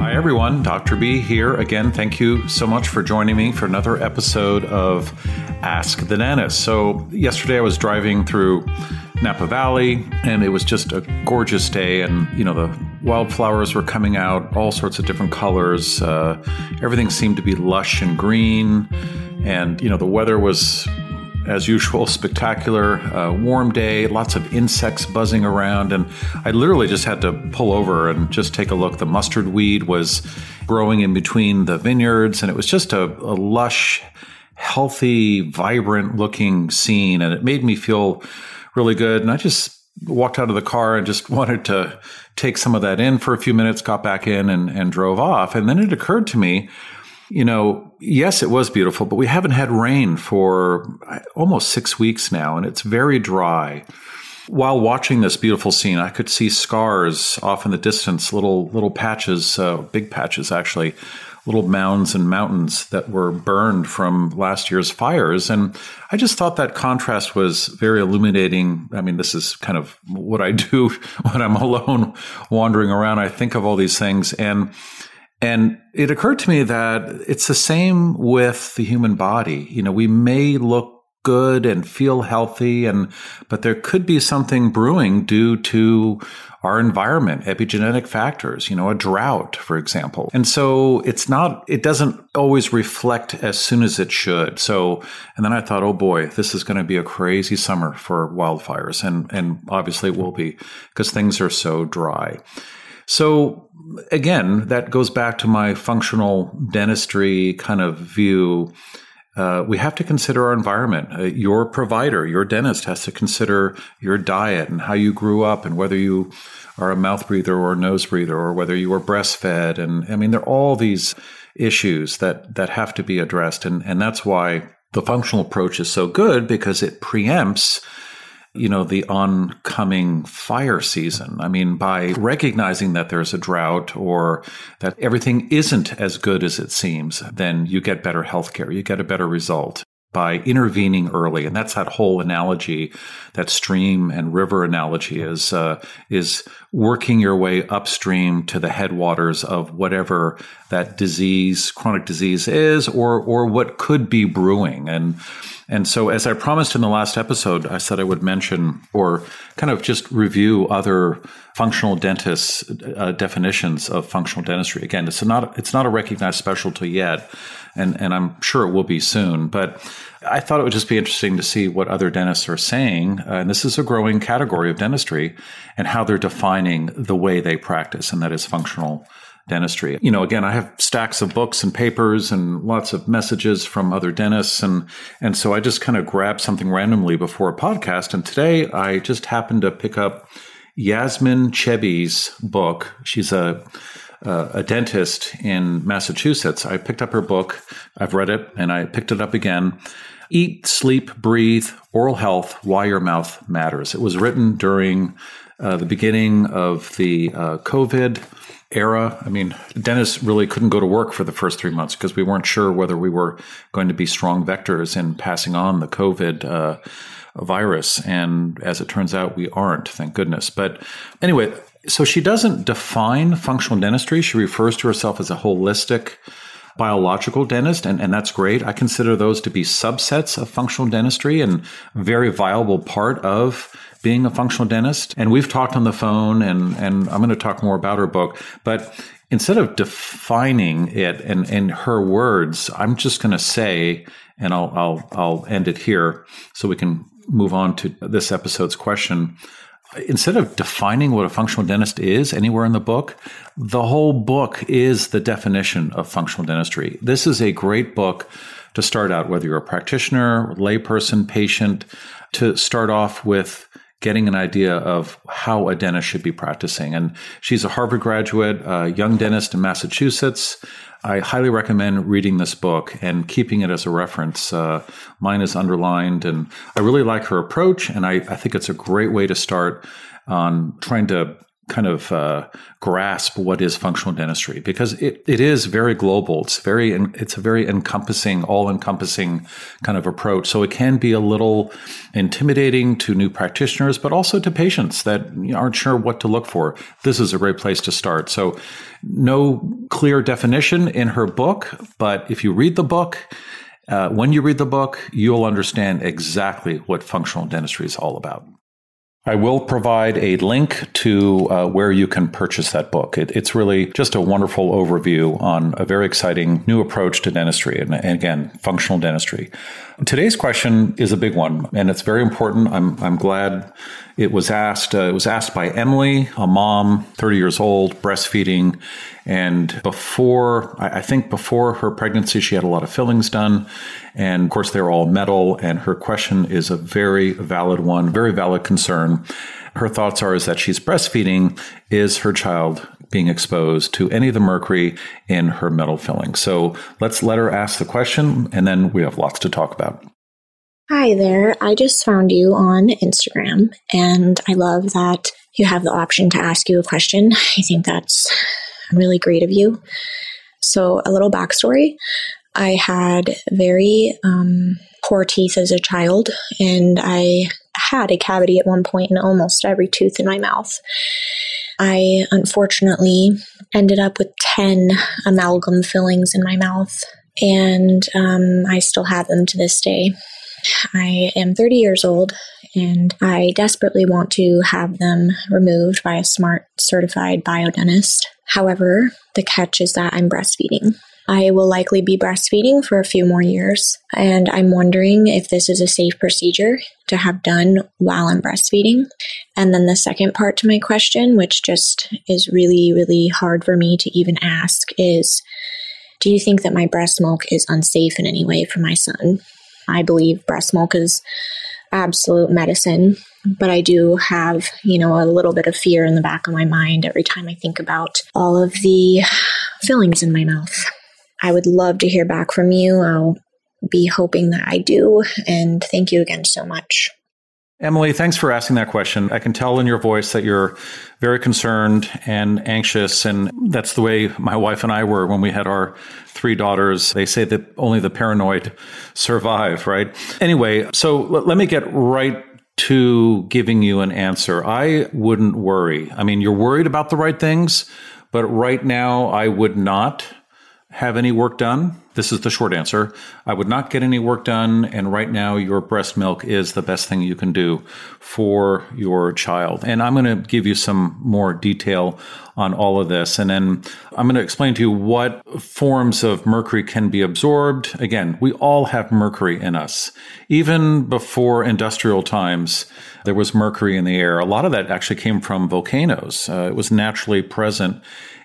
Hi, everyone. Dr. B here again. Thank you so much for joining me for another episode of Ask the Dentist. So, yesterday I was driving through Napa Valley and it was just a gorgeous day. And, you know, the wildflowers were coming out, all sorts of different colors. Uh, everything seemed to be lush and green. And, you know, the weather was as usual, spectacular, uh, warm day, lots of insects buzzing around. And I literally just had to pull over and just take a look. The mustard weed was growing in between the vineyards, and it was just a, a lush, healthy, vibrant looking scene. And it made me feel really good. And I just walked out of the car and just wanted to take some of that in for a few minutes, got back in and, and drove off. And then it occurred to me, you know, yes, it was beautiful, but we haven't had rain for almost six weeks now, and it's very dry. While watching this beautiful scene, I could see scars off in the distance, little little patches, uh, big patches actually, little mounds and mountains that were burned from last year's fires. And I just thought that contrast was very illuminating. I mean, this is kind of what I do when I'm alone wandering around. I think of all these things and and it occurred to me that it's the same with the human body. You know, we may look good and feel healthy and but there could be something brewing due to our environment epigenetic factors you know a drought for example. And so it's not it doesn't always reflect as soon as it should. So and then i thought oh boy this is going to be a crazy summer for wildfires. And and obviously it will be because things are so dry so again, that goes back to my functional dentistry kind of view. Uh, we have to consider our environment. Uh, your provider, your dentist has to consider your diet and how you grew up and whether you are a mouth breather or a nose breather or whether you were breastfed. And I mean, there are all these issues that, that have to be addressed. And, and that's why the functional approach is so good because it preempts you know, the oncoming fire season. I mean, by recognizing that there's a drought or that everything isn't as good as it seems, then you get better healthcare. You get a better result by intervening early, and that's that whole analogy, that stream and river analogy is uh, is working your way upstream to the headwaters of whatever that disease, chronic disease is, or or what could be brewing, and and so, as I promised in the last episode, I said I would mention or kind of just review other functional dentists' uh, definitions of functional dentistry. Again, it's not it's not a recognized specialty yet, and and I'm sure it will be soon. But I thought it would just be interesting to see what other dentists are saying, uh, and this is a growing category of dentistry, and how they're defining the way they practice, and that is functional dentistry. You know, again, I have stacks of books and papers and lots of messages from other dentists. And, and so I just kind of grabbed something randomly before a podcast. And today I just happened to pick up Yasmin Chebbi's book. She's a, a dentist in Massachusetts. I picked up her book. I've read it and I picked it up again. Eat, Sleep, Breathe, Oral Health, Why Your Mouth Matters. It was written during uh, the beginning of the uh, COVID era. I mean, dentists really couldn't go to work for the first three months because we weren't sure whether we were going to be strong vectors in passing on the COVID uh, virus. And as it turns out, we aren't, thank goodness. But anyway, so she doesn't define functional dentistry. She refers to herself as a holistic biological dentist, and, and that's great. I consider those to be subsets of functional dentistry and a very viable part of being a functional dentist. And we've talked on the phone, and, and I'm going to talk more about her book. But instead of defining it in, in her words, I'm just going to say, and I'll, I'll, I'll end it here so we can move on to this episode's question. Instead of defining what a functional dentist is anywhere in the book, the whole book is the definition of functional dentistry. This is a great book to start out, whether you're a practitioner, layperson, patient, to start off with getting an idea of how a dentist should be practicing. And she's a Harvard graduate, a young dentist in Massachusetts. I highly recommend reading this book and keeping it as a reference. Uh, mine is underlined, and I really like her approach, and I, I think it's a great way to start on trying to kind of uh, grasp what is functional dentistry because it, it is very global. It's very it's a very encompassing, all encompassing kind of approach. So it can be a little intimidating to new practitioners, but also to patients that aren't sure what to look for. This is a great place to start. So no clear definition in her book, but if you read the book. Uh, when you read the book, you'll understand exactly what functional dentistry is all about. I will provide a link to uh, where you can purchase that book. It, it's really just a wonderful overview on a very exciting new approach to dentistry and, and, again, functional dentistry. Today's question is a big one and it's very important. I'm, I'm glad it was asked. Uh, it was asked by Emily, a mom, 30 years old, breastfeeding. And before, I think before her pregnancy, she had a lot of fillings done. And of course, they're all metal. And her question is a very valid one, very valid concern. Her thoughts are is that she's breastfeeding. Is her child being exposed to any of the mercury in her metal filling? So let's let her ask the question, and then we have lots to talk about. Hi there. I just found you on Instagram, and I love that you have the option to ask you a question. I think that's really great of you. So, a little backstory I had very um, poor teeth as a child, and I had a cavity at one point in almost every tooth in my mouth. I unfortunately ended up with 10 amalgam fillings in my mouth, and um, I still have them to this day. I am 30 years old and I desperately want to have them removed by a smart certified biodentist. However, the catch is that I'm breastfeeding. I will likely be breastfeeding for a few more years, and I'm wondering if this is a safe procedure to have done while I'm breastfeeding. And then the second part to my question, which just is really, really hard for me to even ask, is do you think that my breast milk is unsafe in any way for my son? I believe breast milk is absolute medicine, but I do have, you know, a little bit of fear in the back of my mind every time I think about all of the fillings in my mouth. I would love to hear back from you. I'll be hoping that I do. And thank you again so much. Emily, thanks for asking that question. I can tell in your voice that you're very concerned and anxious. And that's the way my wife and I were when we had our three daughters. They say that only the paranoid survive, right? Anyway, so let me get right to giving you an answer. I wouldn't worry. I mean, you're worried about the right things, but right now I would not have any work done. This is the short answer. I would not get any work done. And right now, your breast milk is the best thing you can do for your child. And I'm going to give you some more detail on all of this. And then I'm going to explain to you what forms of mercury can be absorbed. Again, we all have mercury in us. Even before industrial times, there was mercury in the air. A lot of that actually came from volcanoes. Uh, it was naturally present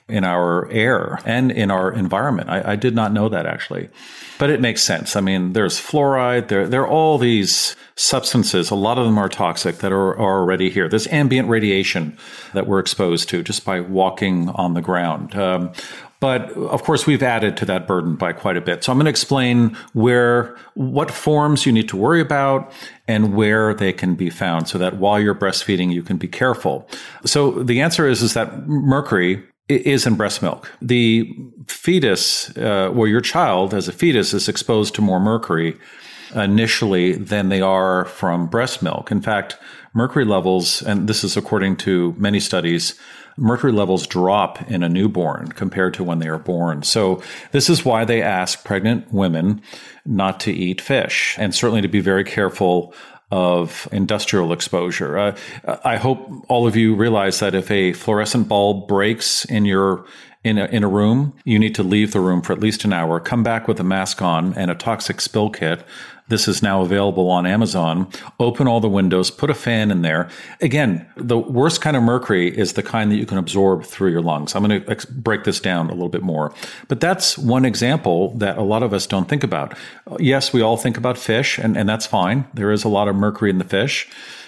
in our air and in our environment. I, I, did not know that actually, but it makes sense. I mean, there's fluoride. There, there are all these substances. A lot of them are toxic that are, are already here. There's ambient radiation that we're exposed to just by walking on the ground. Um, but of course, we've added to that burden by quite a bit. So I'm going to explain where, what forms you need to worry about and where they can be found so that while you're breastfeeding, you can be careful. So the answer is, is that mercury is in breast milk. The fetus, uh, your child as a fetus, is exposed to more mercury initially than they are from breast milk. In fact, mercury levels, and this is according to many studies, mercury levels drop in a newborn compared to when they are born. So this is why they ask pregnant women not to eat fish and certainly to be very careful of industrial exposure. Uh, I hope all of you realize that if a fluorescent bulb breaks in your in a, in a room, you need to leave the room for at least an hour, come back with a mask on and a toxic spill kit this is now available on Amazon. Open all the windows, put a fan in there. Again, the worst kind of mercury is the kind that you can absorb through your lungs. I'm going to break this down a little bit more. But that's one example that a lot of us don't think about. Yes, we all think about fish, and, and that's fine. There is a lot of mercury in the fish.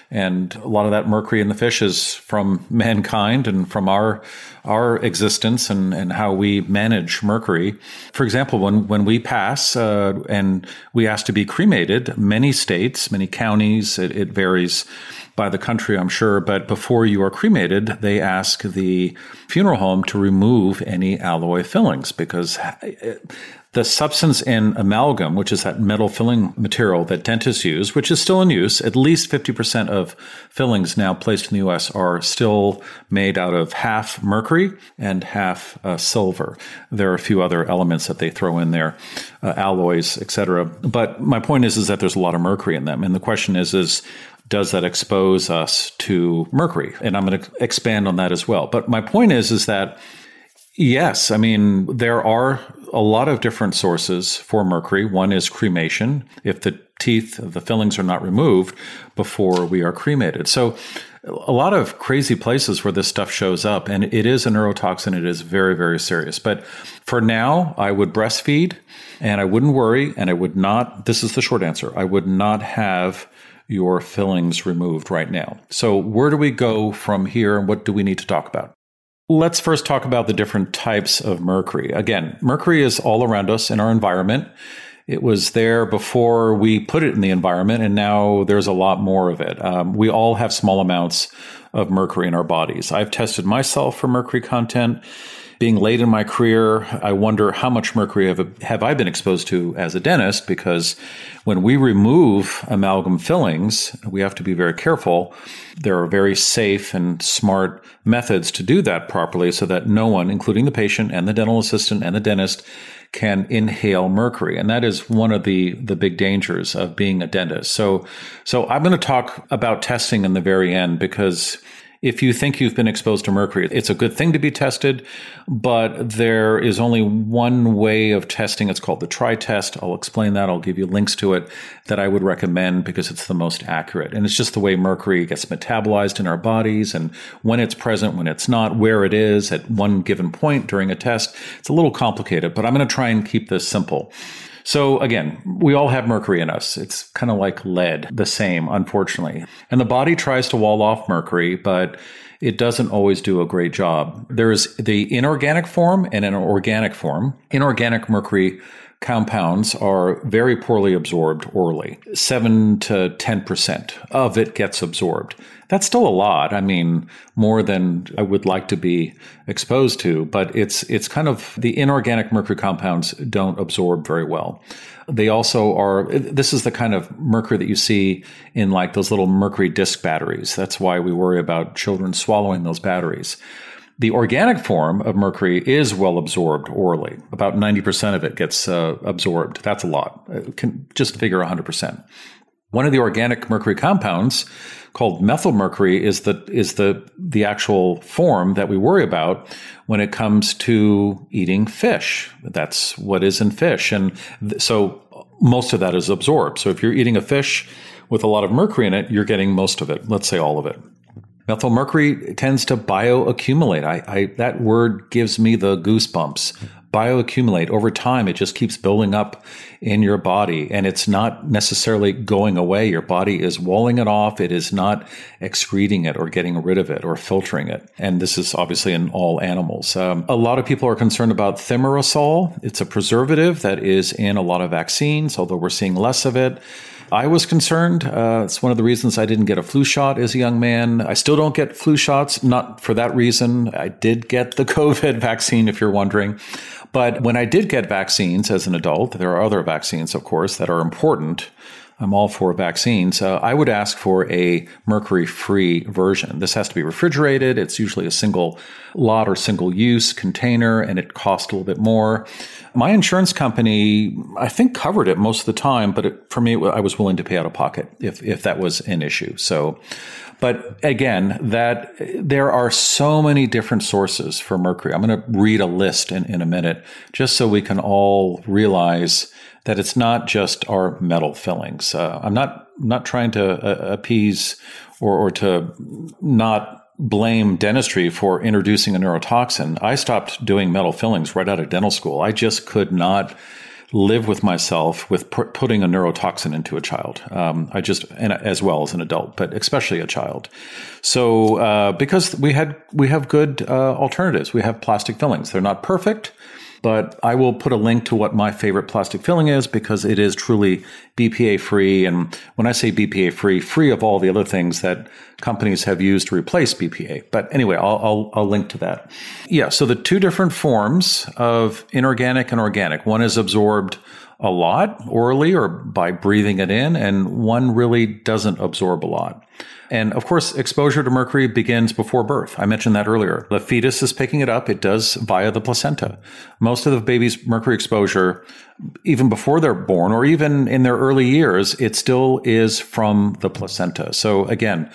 And a lot of that mercury in the fish is from mankind and from our our existence and, and how we manage mercury. For example, when when we pass uh, and we ask to be cremated, many states, many counties, it, it varies by the country, I'm sure, but before you are cremated, they ask the funeral home to remove any alloy fillings because the substance in amalgam, which is that metal filling material that dentists use, which is still in use, at least 50% of fillings now placed in the US are still made out of half mercury and half uh, silver. There are a few other elements that they throw in there, uh, alloys, etc. But my point is, is that there's a lot of mercury in them. And the question is, is does that expose us to mercury? And I'm going to expand on that as well. But my point is, is that yes, I mean, there are a lot of different sources for mercury. One is cremation, if the teeth, the fillings are not removed before we are cremated. So, a lot of crazy places where this stuff shows up, and it is a neurotoxin. It is very, very serious. But for now, I would breastfeed and I wouldn't worry, and I would not, this is the short answer, I would not have your fillings removed right now. So, where do we go from here, and what do we need to talk about? Let's first talk about the different types of mercury. Again, mercury is all around us in our environment. It was there before we put it in the environment, and now there's a lot more of it. Um, we all have small amounts of mercury in our bodies. I've tested myself for mercury content being late in my career, I wonder how much mercury have, have I been exposed to as a dentist because when we remove amalgam fillings, we have to be very careful. There are very safe and smart methods to do that properly so that no one, including the patient and the dental assistant and the dentist, can inhale mercury. And that is one of the, the big dangers of being a dentist. So, so I'm going to talk about testing in the very end because if you think you've been exposed to mercury, it's a good thing to be tested, but there is only one way of testing. It's called the TRI test. I'll explain that. I'll give you links to it that I would recommend because it's the most accurate. And it's just the way mercury gets metabolized in our bodies and when it's present, when it's not, where it is at one given point during a test. It's a little complicated, but I'm going to try and keep this simple. So again, we all have mercury in us. It's kind of like lead, the same, unfortunately. And the body tries to wall off mercury, but it doesn't always do a great job. There's the inorganic form and an organic form. Inorganic mercury compounds are very poorly absorbed orally. 7 to 10% of it gets absorbed. That's still a lot. I mean, more than I would like to be exposed to, but it's it's kind of the inorganic mercury compounds don't absorb very well. They also are this is the kind of mercury that you see in like those little mercury disc batteries. That's why we worry about children swallowing those batteries. The organic form of mercury is well absorbed orally. About 90% of it gets uh, absorbed. That's a lot. It can just figure 100%. One of the organic mercury compounds called methylmercury is the is the the actual form that we worry about when it comes to eating fish. That's what is in fish, and th- so most of that is absorbed. So if you're eating a fish with a lot of mercury in it, you're getting most of it. Let's say all of it. Methylmercury tends to bioaccumulate. I, I, that word gives me the goosebumps. Bioaccumulate over time. It just keeps building up in your body, and it's not necessarily going away. Your body is walling it off. It is not excreting it or getting rid of it or filtering it. And this is obviously in all animals. Um, a lot of people are concerned about thimerosal. It's a preservative that is in a lot of vaccines, although we're seeing less of it. I was concerned. Uh, it's one of the reasons I didn't get a flu shot as a young man. I still don't get flu shots, not for that reason. I did get the COVID vaccine, if you're wondering. But when I did get vaccines as an adult, there are other vaccines, of course, that are important. I'm all for vaccines. Uh, I would ask for a mercury free version. This has to be refrigerated. It's usually a single lot or single use container, and it costs a little bit more. My insurance company, I think, covered it most of the time, but it, for me, I was willing to pay out of pocket if, if that was an issue. So, but again, that there are so many different sources for mercury. I'm going to read a list in, in a minute just so we can all realize that it's not just our metal fillings. Uh, I'm not not trying to uh, appease or, or to not blame dentistry for introducing a neurotoxin. I stopped doing metal fillings right out of dental school. I just could not live with myself with putting a neurotoxin into a child. Um, I just, and as well as an adult, but especially a child. So uh, because we had we have good uh, alternatives, we have plastic fillings. They're not perfect but I will put a link to what my favorite plastic filling is because it is truly BPA free. And when I say BPA free, free of all the other things that companies have used to replace BPA. But anyway, I'll, I'll, I'll link to that. Yeah. So the two different forms of inorganic and organic one is absorbed a lot orally or by breathing it in, and one really doesn't absorb a lot. And of course, exposure to mercury begins before birth. I mentioned that earlier. The fetus is picking it up. It does via the placenta. Most of the baby's mercury exposure, even before they're born or even in their early years, it still is from the placenta. So again,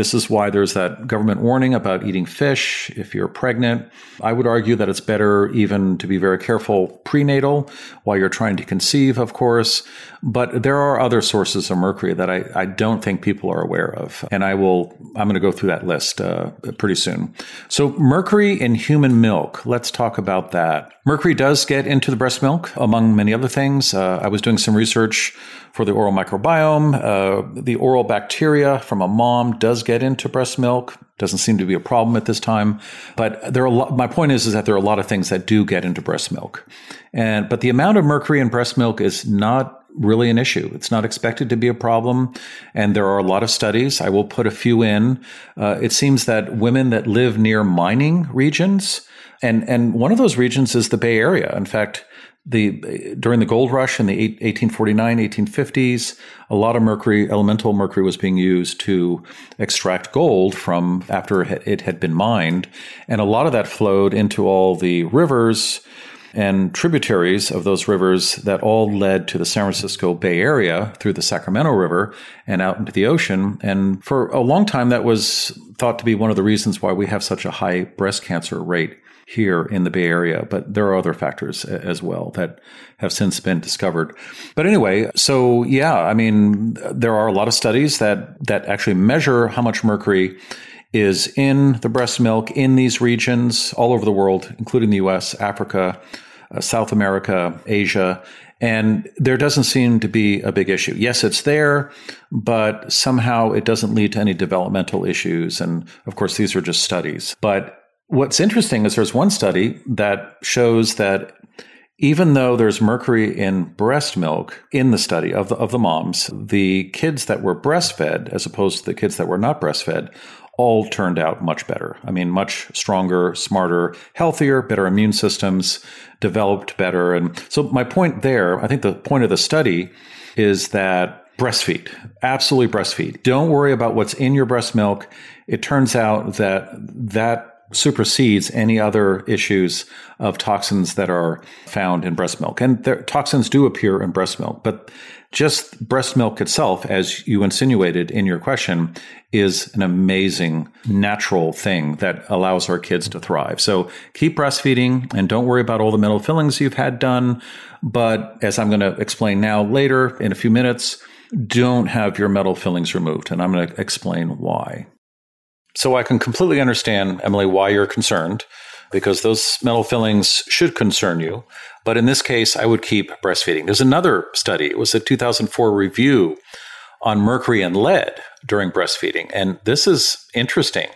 this is why there's that government warning about eating fish if you're pregnant. I would argue that it's better even to be very careful prenatal while you're trying to conceive, of course. But there are other sources of mercury that I, I don't think people are aware of. And I will, I'm going to go through that list uh, pretty soon. So, mercury in human milk, let's talk about that. Mercury does get into the breast milk, among many other things. Uh, I was doing some research for the oral microbiome. Uh, the oral bacteria from a mom does get into breast milk. Doesn't seem to be a problem at this time, but there are a lot, my point is is that there are a lot of things that do get into breast milk, and but the amount of mercury in breast milk is not really an issue. It's not expected to be a problem. And there are a lot of studies. I will put a few in. Uh, it seems that women that live near mining regions, and, and one of those regions is the Bay Area. In fact, the during the gold rush in the 1849 1850s a lot of mercury elemental mercury was being used to extract gold from after it had been mined and a lot of that flowed into all the rivers and tributaries of those rivers that all led to the San Francisco Bay Area through the Sacramento River and out into the ocean. And for a long time, that was thought to be one of the reasons why we have such a high breast cancer rate here in the Bay Area, but there are other factors as well that have since been discovered. But anyway, so yeah, I mean, there are a lot of studies that that actually measure how much mercury is in the breast milk in these regions all over the world, including the U.S., Africa, uh, South America, Asia. And there doesn't seem to be a big issue. Yes, it's there, but somehow it doesn't lead to any developmental issues. And of course, these are just studies. But What's interesting is there's one study that shows that even though there's mercury in breast milk in the study of the, of the moms, the kids that were breastfed, as opposed to the kids that were not breastfed, all turned out much better. I mean, much stronger, smarter, healthier, better immune systems, developed better. And so, my point there, I think the point of the study is that breastfeed, absolutely breastfeed. Don't worry about what's in your breast milk. It turns out that that supersedes any other issues of toxins that are found in breast milk. And there, toxins do appear in breast milk, but just breast milk itself, as you insinuated in your question, is an amazing natural thing that allows our kids to thrive. So keep breastfeeding and don't worry about all the metal fillings you've had done. But as I'm going to explain now later in a few minutes, don't have your metal fillings removed. And I'm going to explain why. So I can completely understand, Emily, why you're concerned because those metal fillings should concern you. But in this case, I would keep breastfeeding. There's another study. It was a 2004 review on mercury and lead during breastfeeding. And this is interesting.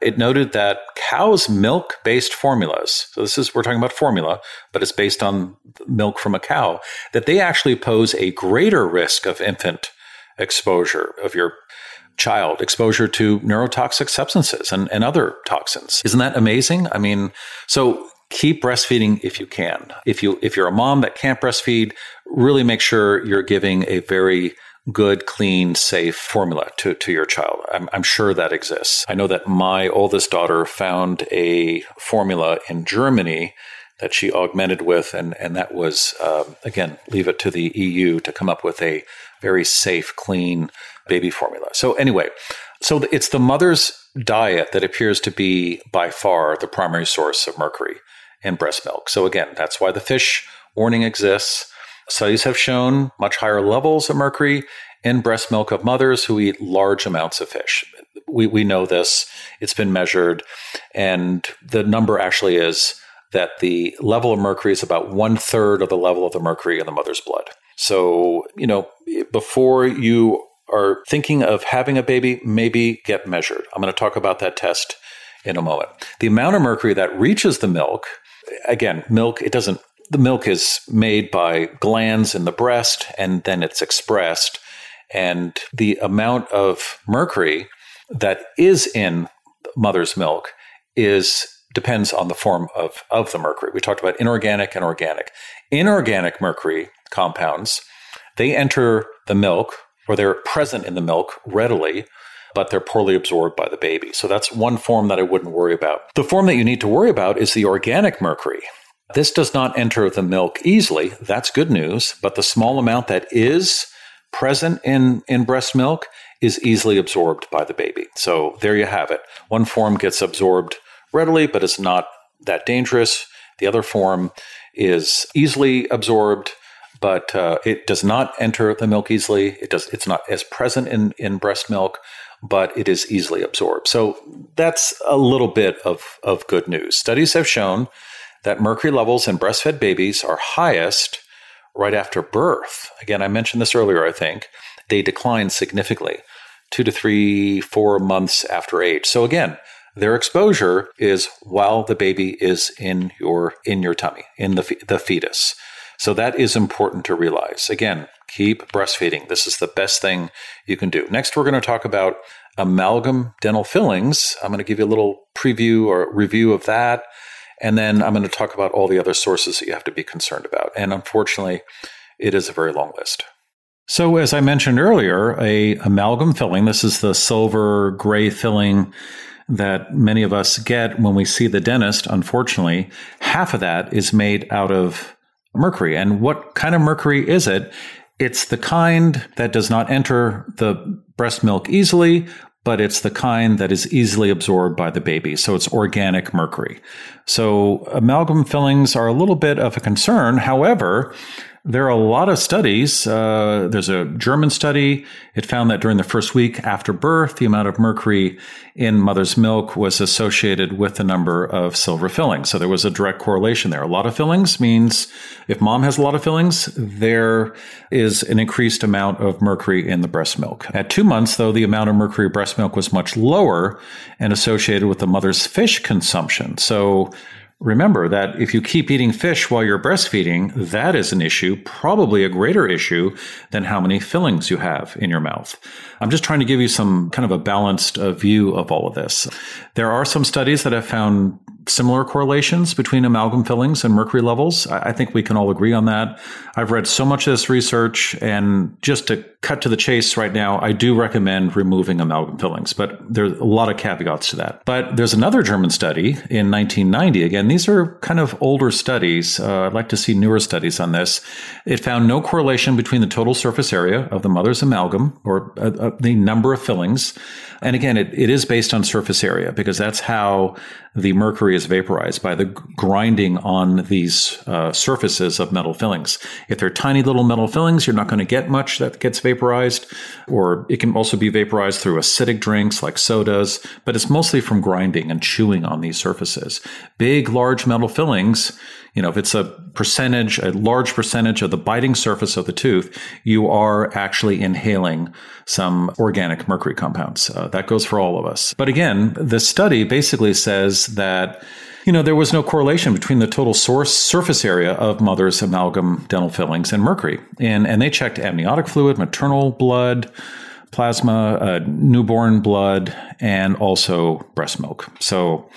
It noted that cow's milk based formulas, so this is, we're talking about formula, but it's based on milk from a cow, that they actually pose a greater risk of infant exposure of your child exposure to neurotoxic substances and, and other toxins. Isn't that amazing? I mean, so keep breastfeeding if you can. If you if you're a mom that can't breastfeed, really make sure you're giving a very good, clean, safe formula to, to your child. I'm, I'm sure that exists. I know that my oldest daughter found a formula in Germany that she augmented with, and, and that was, um, again, leave it to the EU to come up with a very safe, clean baby formula. So, anyway, so it's the mother's diet that appears to be by far the primary source of mercury in breast milk. So, again, that's why the fish warning exists. Studies have shown much higher levels of mercury in breast milk of mothers who eat large amounts of fish. We, we know this, it's been measured, and the number actually is that the level of mercury is about one third of the level of the mercury in the mother's blood. So, you know, before you are thinking of having a baby, maybe get measured. I'm going to talk about that test in a moment. The amount of mercury that reaches the milk, again, milk, it doesn't, the milk is made by glands in the breast and then it's expressed. And the amount of mercury that is in mother's milk is depends on the form of, of the mercury. We talked about inorganic and organic. Inorganic mercury compounds, they enter the milk or they're present in the milk readily, but they're poorly absorbed by the baby. So that's one form that I wouldn't worry about. The form that you need to worry about is the organic mercury. This does not enter the milk easily. That's good news. But the small amount that is present in, in breast milk is easily absorbed by the baby. So there you have it. One form gets absorbed readily, but it's not that dangerous. The other form is easily absorbed, but uh, it does not enter the milk easily. It does. It's not as present in in breast milk, but it is easily absorbed. So that's a little bit of of good news. Studies have shown that mercury levels in breastfed babies are highest right after birth. Again, I mentioned this earlier. I think they decline significantly, two to three, four months after age. So again their exposure is while the baby is in your in your tummy, in the the fetus. So that is important to realize. Again, keep breastfeeding. This is the best thing you can do. Next, we're going to talk about amalgam dental fillings. I'm going to give you a little preview or review of that. And then I'm going to talk about all the other sources that you have to be concerned about. And unfortunately, it is a very long list. So, as I mentioned earlier, a amalgam filling, this is the silver gray filling that many of us get when we see the dentist, unfortunately, half of that is made out of mercury. And what kind of mercury is it? It's the kind that does not enter the breast milk easily, but it's the kind that is easily absorbed by the baby. So it's organic mercury. So amalgam fillings are a little bit of a concern. However, there are a lot of studies. Uh, there's a German study. It found that during the first week after birth, the amount of mercury in mother's milk was associated with the number of silver fillings. So there was a direct correlation there. A lot of fillings means if mom has a lot of fillings, there is an increased amount of mercury in the breast milk. At two months, though, the amount of mercury breast milk was much lower and associated with the mother's fish consumption. So Remember that if you keep eating fish while you're breastfeeding, that is an issue, probably a greater issue than how many fillings you have in your mouth. I'm just trying to give you some kind of a balanced uh, view of all of this. There are some studies that have found similar correlations between amalgam fillings and mercury levels. I think we can all agree on that. I've read so much of this research, and just to cut to the chase right now, I do recommend removing amalgam fillings, but there's a lot of caveats to that. But there's another German study in 1990. Again, these are kind of older studies. Uh, I'd like to see newer studies on this. It found no correlation between the total surface area of the mother's amalgam or uh, uh, the number of fillings. And again, it, it is based on surface area because that's how the mercury is vaporized by the grinding on these uh, surfaces of metal fillings. If they're tiny little metal fillings, you're not going to get much that gets vaporized, or it can also be vaporized through acidic drinks like sodas, but it's mostly from grinding and chewing on these surfaces. Big, large metal fillings, you know, if it's a percentage, a large percentage of the biting surface of the tooth, you are actually inhaling some organic mercury compounds. Uh, that goes for all of us. But again, the study basically says that you know, there was no correlation between the total source surface area of mother's amalgam dental fillings and mercury. And, and they checked amniotic fluid, maternal blood, plasma, uh, newborn blood, and also breast milk. So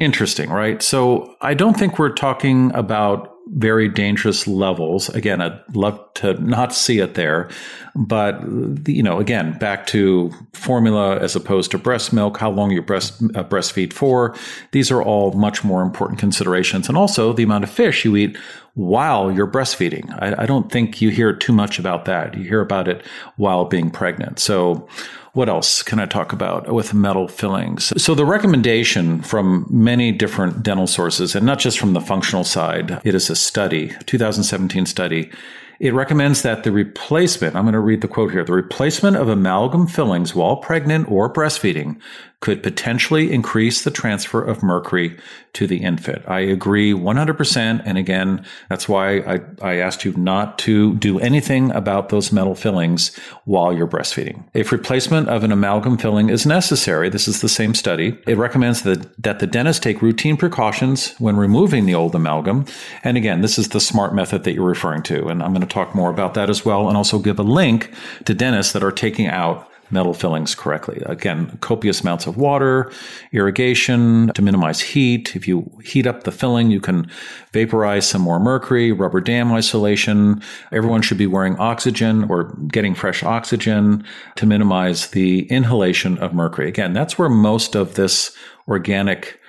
Interesting, right? So I don't think we're talking about very dangerous levels. Again, I'd love to not see it there, but you know, again, back to formula as opposed to breast milk, how long you breast uh, breastfeed for. These are all much more important considerations, and also the amount of fish you eat while you're breastfeeding. I, I don't think you hear too much about that. You hear about it while being pregnant. So what else can I talk about with metal fillings? So the recommendation from many different dental sources, and not just from the functional side, it is a study, 2017 study. It recommends that the replacement, I'm going to read the quote here, the replacement of amalgam fillings while pregnant or breastfeeding could potentially increase the transfer of mercury to the infant. I agree 100%. And again, that's why I, I asked you not to do anything about those metal fillings while you're breastfeeding. If replacement of an amalgam filling is necessary, this is the same study, it recommends that, that the dentist take routine precautions when removing the old amalgam. And again, this is the smart method that you're referring to. And I'm going to talk more about that as well and also give a link to dentists that are taking out metal fillings correctly. Again, copious amounts of water, irrigation to minimize heat. If you heat up the filling, you can vaporize some more mercury, rubber dam isolation. Everyone should be wearing oxygen or getting fresh oxygen to minimize the inhalation of mercury. Again, that's where most of this organic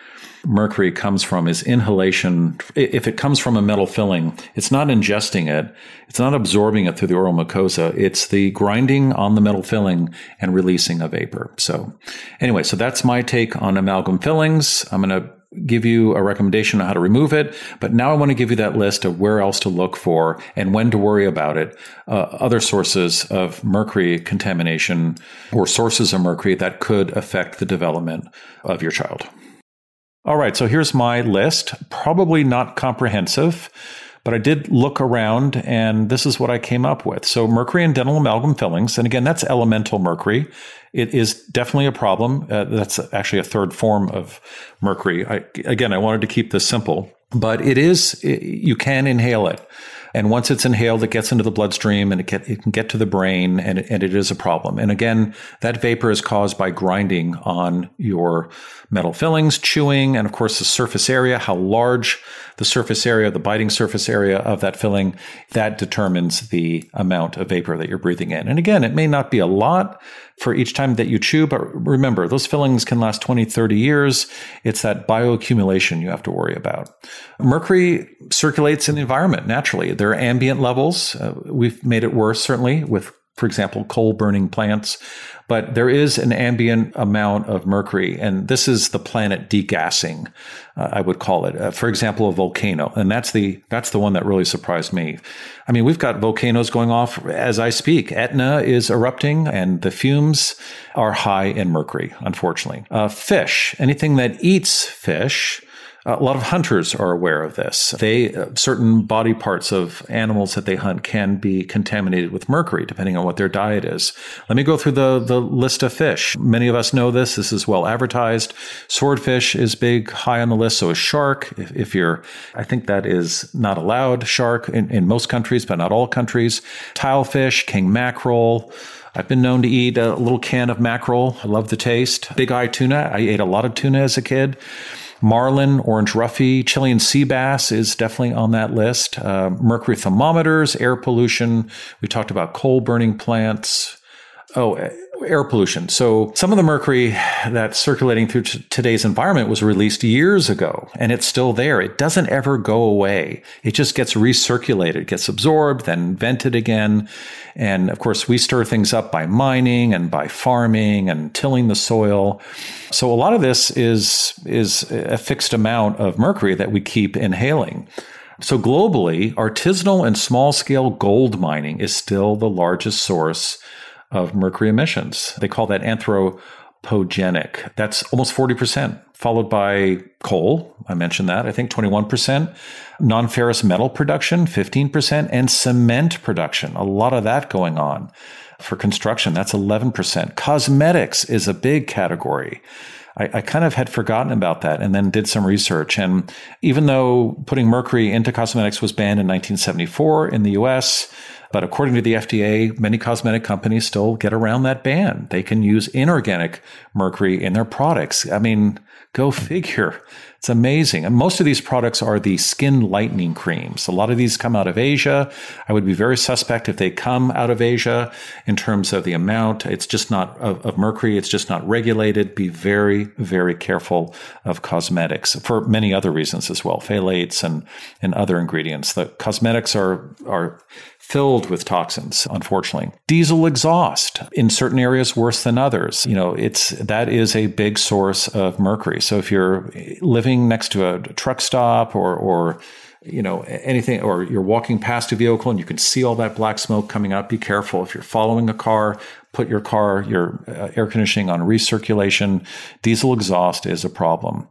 mercury comes from is inhalation. If it comes from a metal filling, it's not ingesting it. It's not absorbing it through the oral mucosa. It's the grinding on the metal filling and releasing a vapor. So anyway, so that's my take on amalgam fillings. I'm going to give you a recommendation on how to remove it. But now I want to give you that list of where else to look for and when to worry about it. Uh, other sources of mercury contamination or sources of mercury that could affect the development of your child. All right, so here's my list. Probably not comprehensive, but I did look around and this is what I came up with. So, mercury and dental amalgam fillings, and again, that's elemental mercury. It is definitely a problem. Uh, that's actually a third form of mercury. I, again, I wanted to keep this simple, but it is, you can inhale it. And once it's inhaled, it gets into the bloodstream and it, get, it can get to the brain and, and it is a problem. And again, that vapor is caused by grinding on your metal fillings, chewing, and of course the surface area, how large the surface area, the biting surface area of that filling, that determines the amount of vapor that you're breathing in. And again, it may not be a lot for each time that you chew, but remember, those fillings can last 20, 30 years. It's that bioaccumulation you have to worry about. Mercury circulates in the environment naturally. There are ambient levels. Uh, we've made it worse, certainly, with for example, coal burning plants but there is an ambient amount of mercury, and this is the planet degassing, uh, I would call it. Uh, for example, a volcano, and that's the that's the one that really surprised me. I mean, we've got volcanoes going off as I speak. Etna is erupting, and the fumes are high in mercury. Unfortunately, uh, fish, anything that eats fish a lot of hunters are aware of this. They uh, certain body parts of animals that they hunt can be contaminated with mercury, depending on what their diet is. Let me go through the the list of fish. Many of us know this. This is well advertised. Swordfish is big, high on the list. So is shark. If, if you're, I think that is not allowed. Shark in, in most countries, but not all countries. Tilefish, king mackerel. I've been known to eat a little can of mackerel. I love the taste. Big eye tuna. I ate a lot of tuna as a kid. Marlin, orange roughy, Chilean sea bass is definitely on that list. Uh, mercury thermometers, air pollution. We talked about coal burning plants. Oh, air pollution. So some of the mercury that's circulating through t- today's environment was released years ago and it's still there. It doesn't ever go away. It just gets recirculated, gets absorbed, then vented again. And of course, we stir things up by mining and by farming and tilling the soil. So a lot of this is, is a fixed amount of mercury that we keep inhaling. So globally, artisanal and small scale gold mining is still the largest source of mercury emissions. They call that anthropogenic. That's almost 40%, followed by coal. I mentioned that. I think 21%. Non ferrous metal production, 15%. And cement production. A lot of that going on. For construction, that's 11%. Cosmetics is a big category. I, I, kind of had forgotten about that and then did some research. And even though putting mercury into cosmetics was banned in 1974 in the US, but according to the FDA, many cosmetic companies still get around that ban. They can use inorganic mercury in their products. I mean, go figure. It's amazing. And most of these products are the skin lightening creams. A lot of these come out of Asia. I would be very suspect if they come out of Asia in terms of the amount. It's just not of, of mercury. It's just not regulated. Be very, very careful of cosmetics for many other reasons as well. Phthalates and, and other ingredients. The cosmetics are, are filled with toxins, unfortunately. Diesel exhaust in certain areas worse than others. You know, it's that is a big source of mercury. So if you're living next to a truck stop or or you know anything or you're walking past a vehicle and you can see all that black smoke coming out be careful if you're following a car put your car your uh, air conditioning on recirculation diesel exhaust is a problem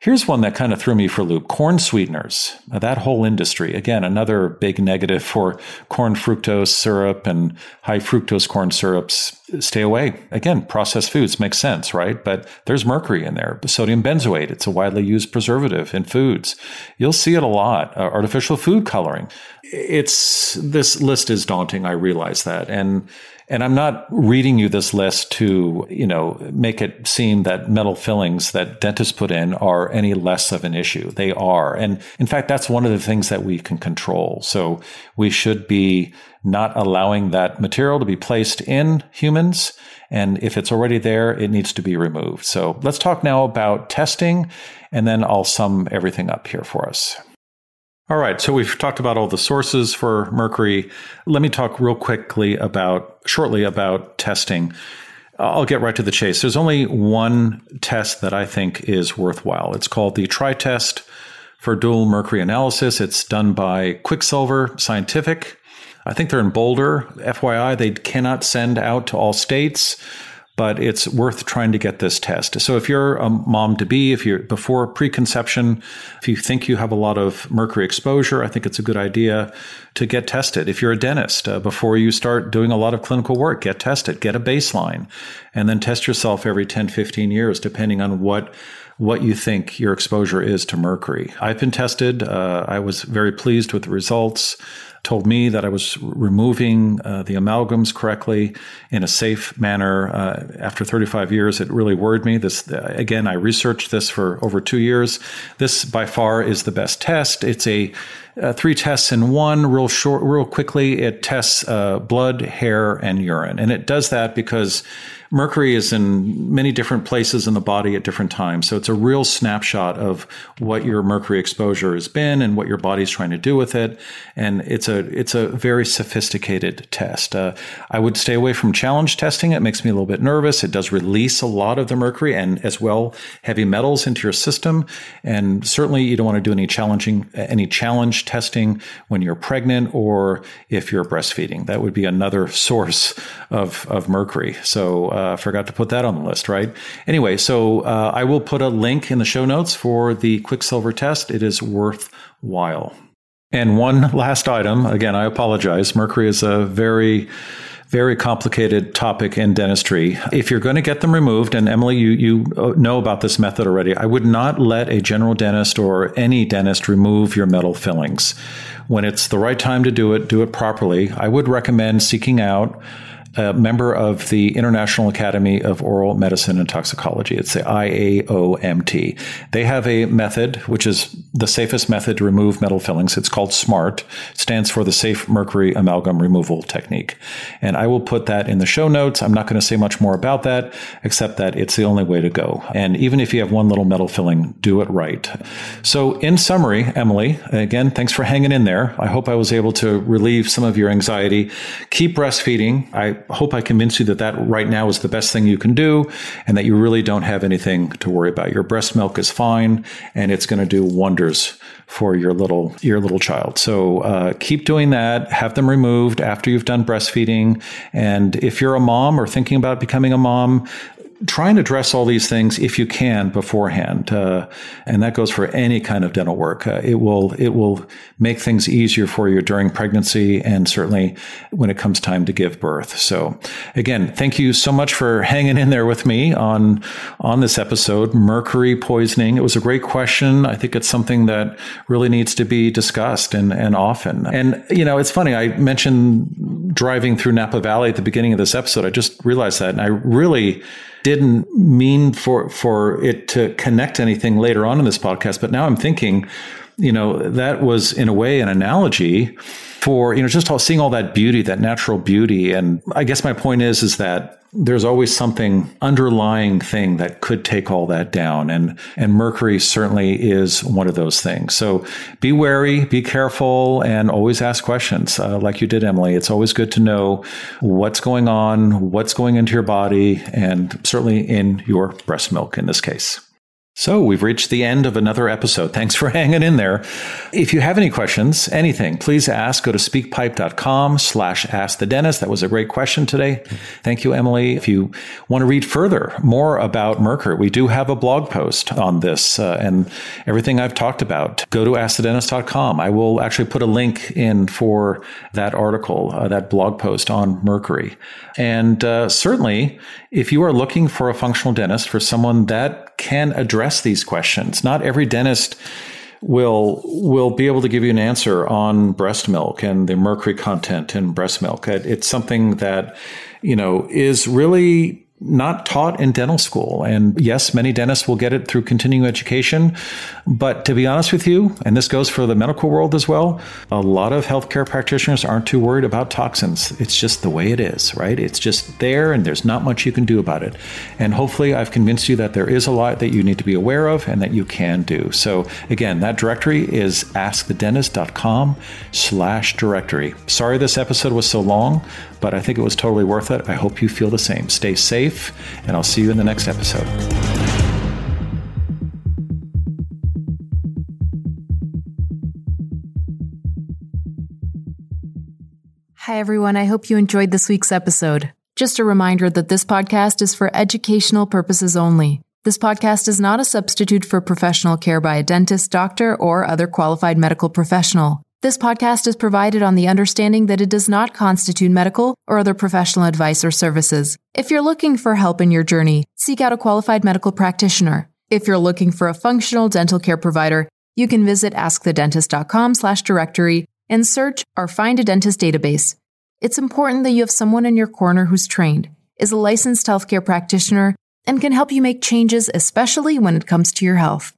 Here's one that kind of threw me for a loop corn sweeteners. that whole industry, again, another big negative for corn fructose syrup and high fructose corn syrups. Stay away. Again, processed foods makes sense, right? But there's mercury in there. Sodium benzoate, it's a widely used preservative in foods. You'll see it a lot. Uh, artificial food coloring. It's this list is daunting. I realize that. And and I'm not reading you this list to, you know, make it seem that metal fillings that dentists put in are any less of an issue. They are. And in fact, that's one of the things that we can control. So we should be not allowing that material to be placed in humans. And if it's already there, it needs to be removed. So let's talk now about testing, and then I'll sum everything up here for us. All right, so we've talked about all the sources for mercury. Let me talk real quickly about, shortly about testing. I'll get right to the chase. There's only one test that I think is worthwhile. It's called the TRI test for dual mercury analysis. It's done by Quicksilver Scientific. I think they're in Boulder. FYI, they cannot send out to all states but it's worth trying to get this test. So if you're a mom to be, if you're before preconception, if you think you have a lot of mercury exposure, I think it's a good idea to get tested. If you're a dentist, uh, before you start doing a lot of clinical work, get tested, get a baseline, and then test yourself every 10, 15 years, depending on what what you think your exposure is to mercury. I've been tested. Uh, I was very pleased with the results told me that I was removing uh, the amalgams correctly in a safe manner. Uh, after 35 years, it really worried me. This uh, again, I researched this for over two years. This by far is the best test. It's a uh, three tests in one, real short, real quickly. It tests uh, blood, hair, and urine, and it does that because mercury is in many different places in the body at different times. So it's a real snapshot of what your mercury exposure has been and what your body's trying to do with it. And it's a it's a very sophisticated test. Uh, I would stay away from challenge testing. It makes me a little bit nervous. It does release a lot of the mercury and as well heavy metals into your system. And certainly you don't want to do any challenging any challenge testing when you're pregnant or if you're breastfeeding. That would be another source of of mercury. So uh, uh, forgot to put that on the list, right? Anyway, so uh, I will put a link in the show notes for the Quicksilver test. It is worthwhile. And one last item. Again, I apologize. Mercury is a very very complicated topic in dentistry. If you're going to get them removed, and Emily, you, you uh, know about this method already, I would not let a general dentist or any dentist remove your metal fillings. When it's the right time to do it, do it properly. I would recommend seeking out a member of the International Academy of Oral Medicine and Toxicology. It's the IAOMT. They have a method, which is the safest method to remove metal fillings. It's called SMART. It stands for the Safe Mercury Amalgam Removal Technique. And I will put that in the show notes. I'm not going to say much more about that, except that it's the only way to go. And even if you have one little metal filling, do it right. So, in summary, Emily, again, thanks for hanging in there. I hope I was able to relieve some of your anxiety. Keep breastfeeding. I hope I convince you that that right now is the best thing you can do and that you really don't have anything to worry about. Your breast milk is fine and it's going to do wonders for your little your little child. So uh, keep doing that. Have them removed after you've done breastfeeding. And if you're a mom or thinking about becoming a mom, try and address all these things if you can beforehand, uh, and that goes for any kind of dental work. Uh, it will it will make things easier for you during pregnancy and certainly when it comes time to give birth. So, again, thank you so much for hanging in there with me on on this episode. Mercury poisoning. It was a great question. I think it's something that really needs to be discussed and and often. And you know, it's funny. I mentioned driving through Napa Valley at the beginning of this episode. I just realized that, and I really didn't mean for for it to connect anything later on in this podcast, but now I'm thinking you know, that was in a way an analogy for, you know, just all, seeing all that beauty, that natural beauty. And I guess my point is, is that there's always something underlying thing that could take all that down. And, and Mercury certainly is one of those things. So be wary, be careful, and always ask questions uh, like you did, Emily. It's always good to know what's going on, what's going into your body, and certainly in your breast milk in this case. So we've reached the end of another episode. Thanks for hanging in there. If you have any questions, anything, please ask. Go to speakpipe.com slash ask the dentist. That was a great question today. Thank you, Emily. If you want to read further more about Mercury, we do have a blog post on this uh, and everything I've talked about. Go to askthedentist.com. I will actually put a link in for that article, uh, that blog post on Mercury. And uh, certainly, if you are looking for a functional dentist, for someone that can address these questions, not every dentist will will be able to give you an answer on breast milk and the mercury content in breast milk. It's something that you know is really not taught in dental school. And yes, many dentists will get it through continuing education. But to be honest with you, and this goes for the medical world as well, a lot of healthcare practitioners aren't too worried about toxins. It's just the way it is, right? It's just there and there's not much you can do about it. And hopefully I've convinced you that there is a lot that you need to be aware of and that you can do. So again, that directory is askthedentist.com slash directory. Sorry this episode was so long, but I think it was totally worth it. I hope you feel the same. Stay safe, and I'll see you in the next episode. Hi, everyone. I hope you enjoyed this week's episode. Just a reminder that this podcast is for educational purposes only. This podcast is not a substitute for professional care by a dentist, doctor, or other qualified medical professional. This podcast is provided on the understanding that it does not constitute medical or other professional advice or services. If you're looking for help in your journey, seek out a qualified medical practitioner. If you're looking for a functional dental care provider, you can visit askthedentist.com slash directory and search our Find a Dentist database. It's important that you have someone in your corner who's trained, is a licensed healthcare practitioner, and can help you make changes, especially when it comes to your health.